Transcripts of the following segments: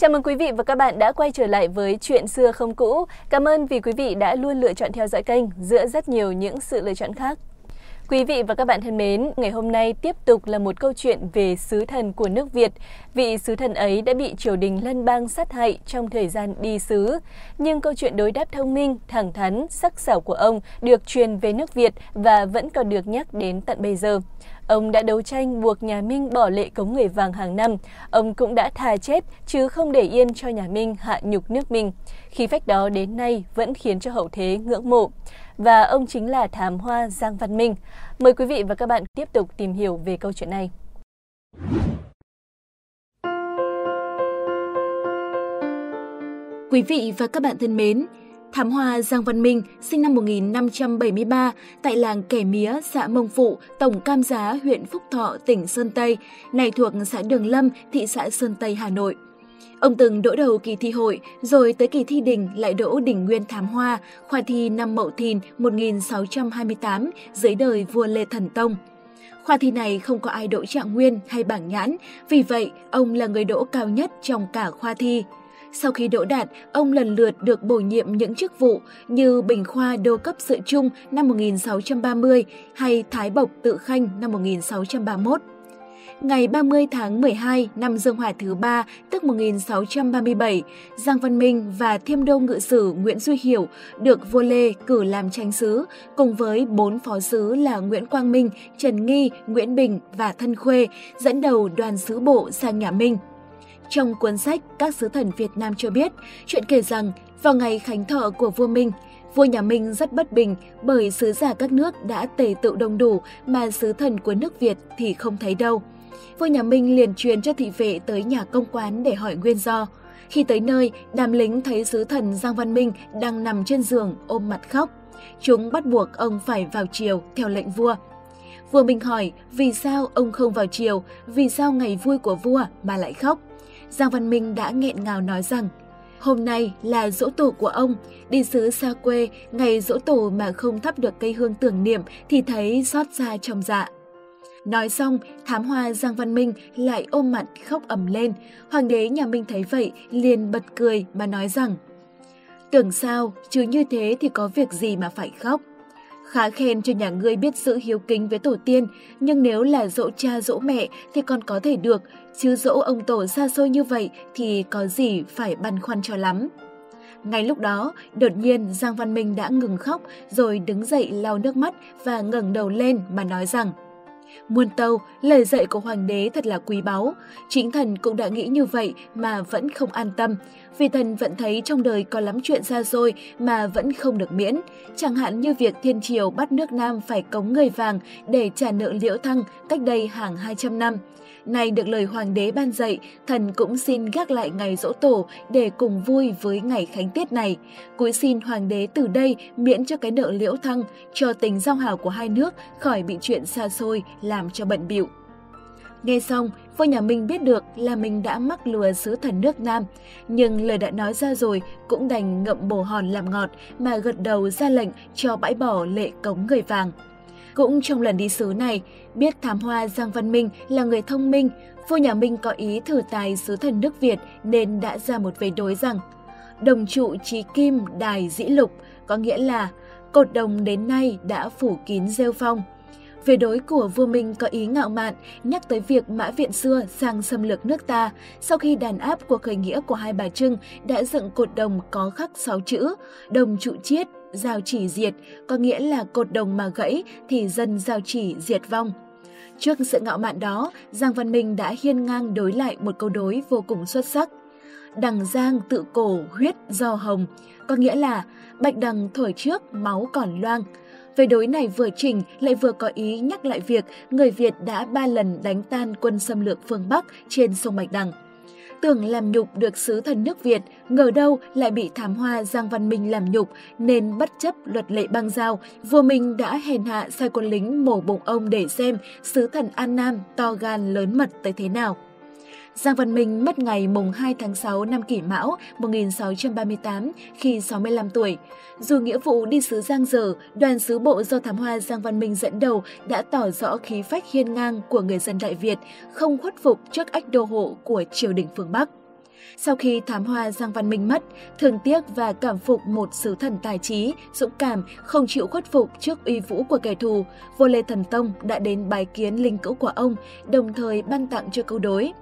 Chào mừng quý vị và các bạn đã quay trở lại với Chuyện xưa không cũ. Cảm ơn vì quý vị đã luôn lựa chọn theo dõi kênh giữa rất nhiều những sự lựa chọn khác. Quý vị và các bạn thân mến, ngày hôm nay tiếp tục là một câu chuyện về sứ thần của nước Việt. Vị sứ thần ấy đã bị triều đình lân bang sát hại trong thời gian đi sứ. Nhưng câu chuyện đối đáp thông minh, thẳng thắn, sắc sảo của ông được truyền về nước Việt và vẫn còn được nhắc đến tận bây giờ. Ông đã đấu tranh buộc nhà Minh bỏ lệ cống người vàng hàng năm. Ông cũng đã thà chết chứ không để yên cho nhà Minh hạ nhục nước Minh. Khi phách đó đến nay vẫn khiến cho hậu thế ngưỡng mộ. Và ông chính là thám hoa Giang Văn Minh. Mời quý vị và các bạn tiếp tục tìm hiểu về câu chuyện này. Quý vị và các bạn thân mến, Thám hoa Giang Văn Minh sinh năm 1573 tại làng Kẻ Mía, xã Mông Phụ, Tổng Cam Giá, huyện Phúc Thọ, tỉnh Sơn Tây, này thuộc xã Đường Lâm, thị xã Sơn Tây, Hà Nội. Ông từng đỗ đầu kỳ thi hội, rồi tới kỳ thi đỉnh lại đỗ đỉnh nguyên thám hoa, khoa thi năm Mậu Thìn 1628 dưới đời vua Lê Thần Tông. Khoa thi này không có ai đỗ trạng nguyên hay bảng nhãn, vì vậy ông là người đỗ cao nhất trong cả khoa thi. Sau khi đỗ đạt, ông lần lượt được bổ nhiệm những chức vụ như Bình Khoa Đô cấp sự trung năm 1630 hay Thái Bộc Tự Khanh năm 1631. Ngày 30 tháng 12 năm Dương Hỏa thứ ba, tức 1637, Giang Văn Minh và Thiêm Đô Ngự Sử Nguyễn Duy Hiểu được vua Lê cử làm tranh sứ, cùng với bốn phó sứ là Nguyễn Quang Minh, Trần Nghi, Nguyễn Bình và Thân Khuê, dẫn đầu đoàn sứ bộ sang nhà Minh. Trong cuốn sách Các sứ thần Việt Nam cho biết, chuyện kể rằng vào ngày khánh thọ của vua Minh, vua nhà Minh rất bất bình bởi sứ giả các nước đã tề tự đông đủ mà sứ thần của nước Việt thì không thấy đâu. Vua nhà Minh liền truyền cho thị vệ tới nhà công quán để hỏi nguyên do. Khi tới nơi, đám lính thấy sứ thần Giang Văn Minh đang nằm trên giường ôm mặt khóc. Chúng bắt buộc ông phải vào chiều theo lệnh vua. Vua Minh hỏi vì sao ông không vào chiều, vì sao ngày vui của vua mà lại khóc. Giang Văn Minh đã nghẹn ngào nói rằng Hôm nay là dỗ tổ của ông, đi xứ xa quê, ngày dỗ tổ mà không thắp được cây hương tưởng niệm thì thấy xót xa trong dạ. Nói xong, thám hoa Giang Văn Minh lại ôm mặt khóc ầm lên. Hoàng đế nhà Minh thấy vậy, liền bật cười mà nói rằng Tưởng sao, chứ như thế thì có việc gì mà phải khóc. Khá khen cho nhà ngươi biết giữ hiếu kính với tổ tiên, nhưng nếu là dỗ cha dỗ mẹ thì còn có thể được, chứ dỗ ông tổ xa xôi như vậy thì có gì phải băn khoăn cho lắm. Ngay lúc đó, đột nhiên Giang Văn Minh đã ngừng khóc rồi đứng dậy lau nước mắt và ngẩng đầu lên mà nói rằng Muôn tâu, lời dạy của hoàng đế thật là quý báu. Chính thần cũng đã nghĩ như vậy mà vẫn không an tâm, vì thần vẫn thấy trong đời có lắm chuyện xa xôi mà vẫn không được miễn. Chẳng hạn như việc thiên triều bắt nước Nam phải cống người vàng để trả nợ liễu thăng cách đây hàng 200 năm nay được lời hoàng đế ban dạy, thần cũng xin gác lại ngày dỗ tổ để cùng vui với ngày khánh tiết này. Cúi xin hoàng đế từ đây miễn cho cái nợ liễu thăng, cho tình giao hảo của hai nước khỏi bị chuyện xa xôi làm cho bận bịu. Nghe xong, vua nhà Minh biết được là mình đã mắc lừa sứ thần nước Nam, nhưng lời đã nói ra rồi cũng đành ngậm bồ hòn làm ngọt mà gật đầu ra lệnh cho bãi bỏ lệ cống người vàng. Cũng trong lần đi sứ này, biết thám hoa Giang Văn Minh là người thông minh, vua nhà Minh có ý thử tài sứ thần nước Việt nên đã ra một vế đối rằng đồng trụ trí kim đài dĩ lục, có nghĩa là cột đồng đến nay đã phủ kín rêu phong. Về đối của vua Minh có ý ngạo mạn, nhắc tới việc Mã Viện xưa sang xâm lược nước ta, sau khi đàn áp cuộc khởi nghĩa của hai bà Trưng đã dựng cột đồng có khắc sáu chữ, đồng trụ chiết, giao chỉ diệt, có nghĩa là cột đồng mà gãy thì dân giao chỉ diệt vong. Trước sự ngạo mạn đó, Giang Văn Minh đã hiên ngang đối lại một câu đối vô cùng xuất sắc. Đằng giang tự cổ huyết do hồng, có nghĩa là bạch đằng thổi trước máu còn loang. Về đối này vừa chỉnh lại vừa có ý nhắc lại việc người Việt đã ba lần đánh tan quân xâm lược phương Bắc trên sông Bạch Đằng tưởng làm nhục được sứ thần nước Việt, ngờ đâu lại bị thám hoa Giang Văn Minh làm nhục, nên bất chấp luật lệ băng giao, vua Minh đã hèn hạ sai quân lính mổ bụng ông để xem sứ thần An Nam to gan lớn mật tới thế nào. Giang Văn Minh mất ngày mùng 2 tháng 6 năm Kỷ Mão 1638 khi 65 tuổi. Dù nghĩa vụ đi sứ Giang Dở, đoàn sứ bộ do thám hoa Giang Văn Minh dẫn đầu đã tỏ rõ khí phách hiên ngang của người dân Đại Việt, không khuất phục trước ách đô hộ của triều đình phương Bắc. Sau khi thám hoa Giang Văn Minh mất, thường tiếc và cảm phục một sứ thần tài trí, dũng cảm, không chịu khuất phục trước uy vũ của kẻ thù, vua Lê Thần Tông đã đến bái kiến linh cữu của ông, đồng thời ban tặng cho câu đối.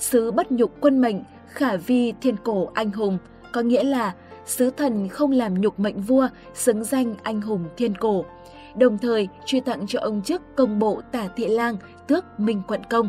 Sứ bất nhục quân mệnh, khả vi thiên cổ anh hùng, có nghĩa là sứ thần không làm nhục mệnh vua, xứng danh anh hùng thiên cổ. Đồng thời truy tặng cho ông chức công bộ tả thị lang, tước minh quận công.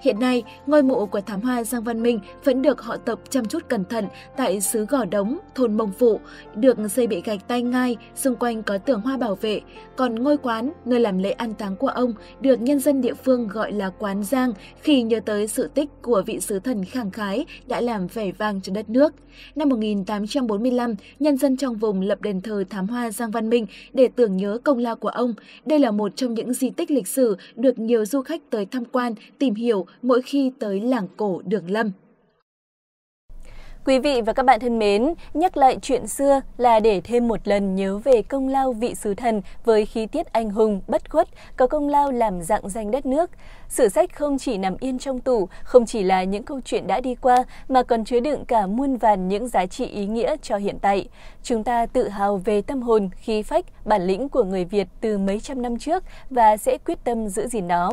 Hiện nay, ngôi mộ của thám hoa Giang Văn Minh vẫn được họ tập chăm chút cẩn thận tại xứ Gò Đống, thôn Mông Phụ, được xây bị gạch tay ngai, xung quanh có tường hoa bảo vệ. Còn ngôi quán, nơi làm lễ an táng của ông, được nhân dân địa phương gọi là Quán Giang khi nhớ tới sự tích của vị sứ thần khẳng khái đã làm vẻ vang cho đất nước. Năm 1845, nhân dân trong vùng lập đền thờ thám hoa Giang Văn Minh để tưởng nhớ công lao của ông. Đây là một trong những di tích lịch sử được nhiều du khách tới tham quan, tìm hiểu mỗi khi tới làng cổ Đường Lâm. Quý vị và các bạn thân mến, nhắc lại chuyện xưa là để thêm một lần nhớ về công lao vị sứ thần với khí tiết anh hùng, bất khuất, có công lao làm dạng danh đất nước. Sử sách không chỉ nằm yên trong tủ, không chỉ là những câu chuyện đã đi qua, mà còn chứa đựng cả muôn vàn những giá trị ý nghĩa cho hiện tại. Chúng ta tự hào về tâm hồn, khí phách, bản lĩnh của người Việt từ mấy trăm năm trước và sẽ quyết tâm giữ gìn nó.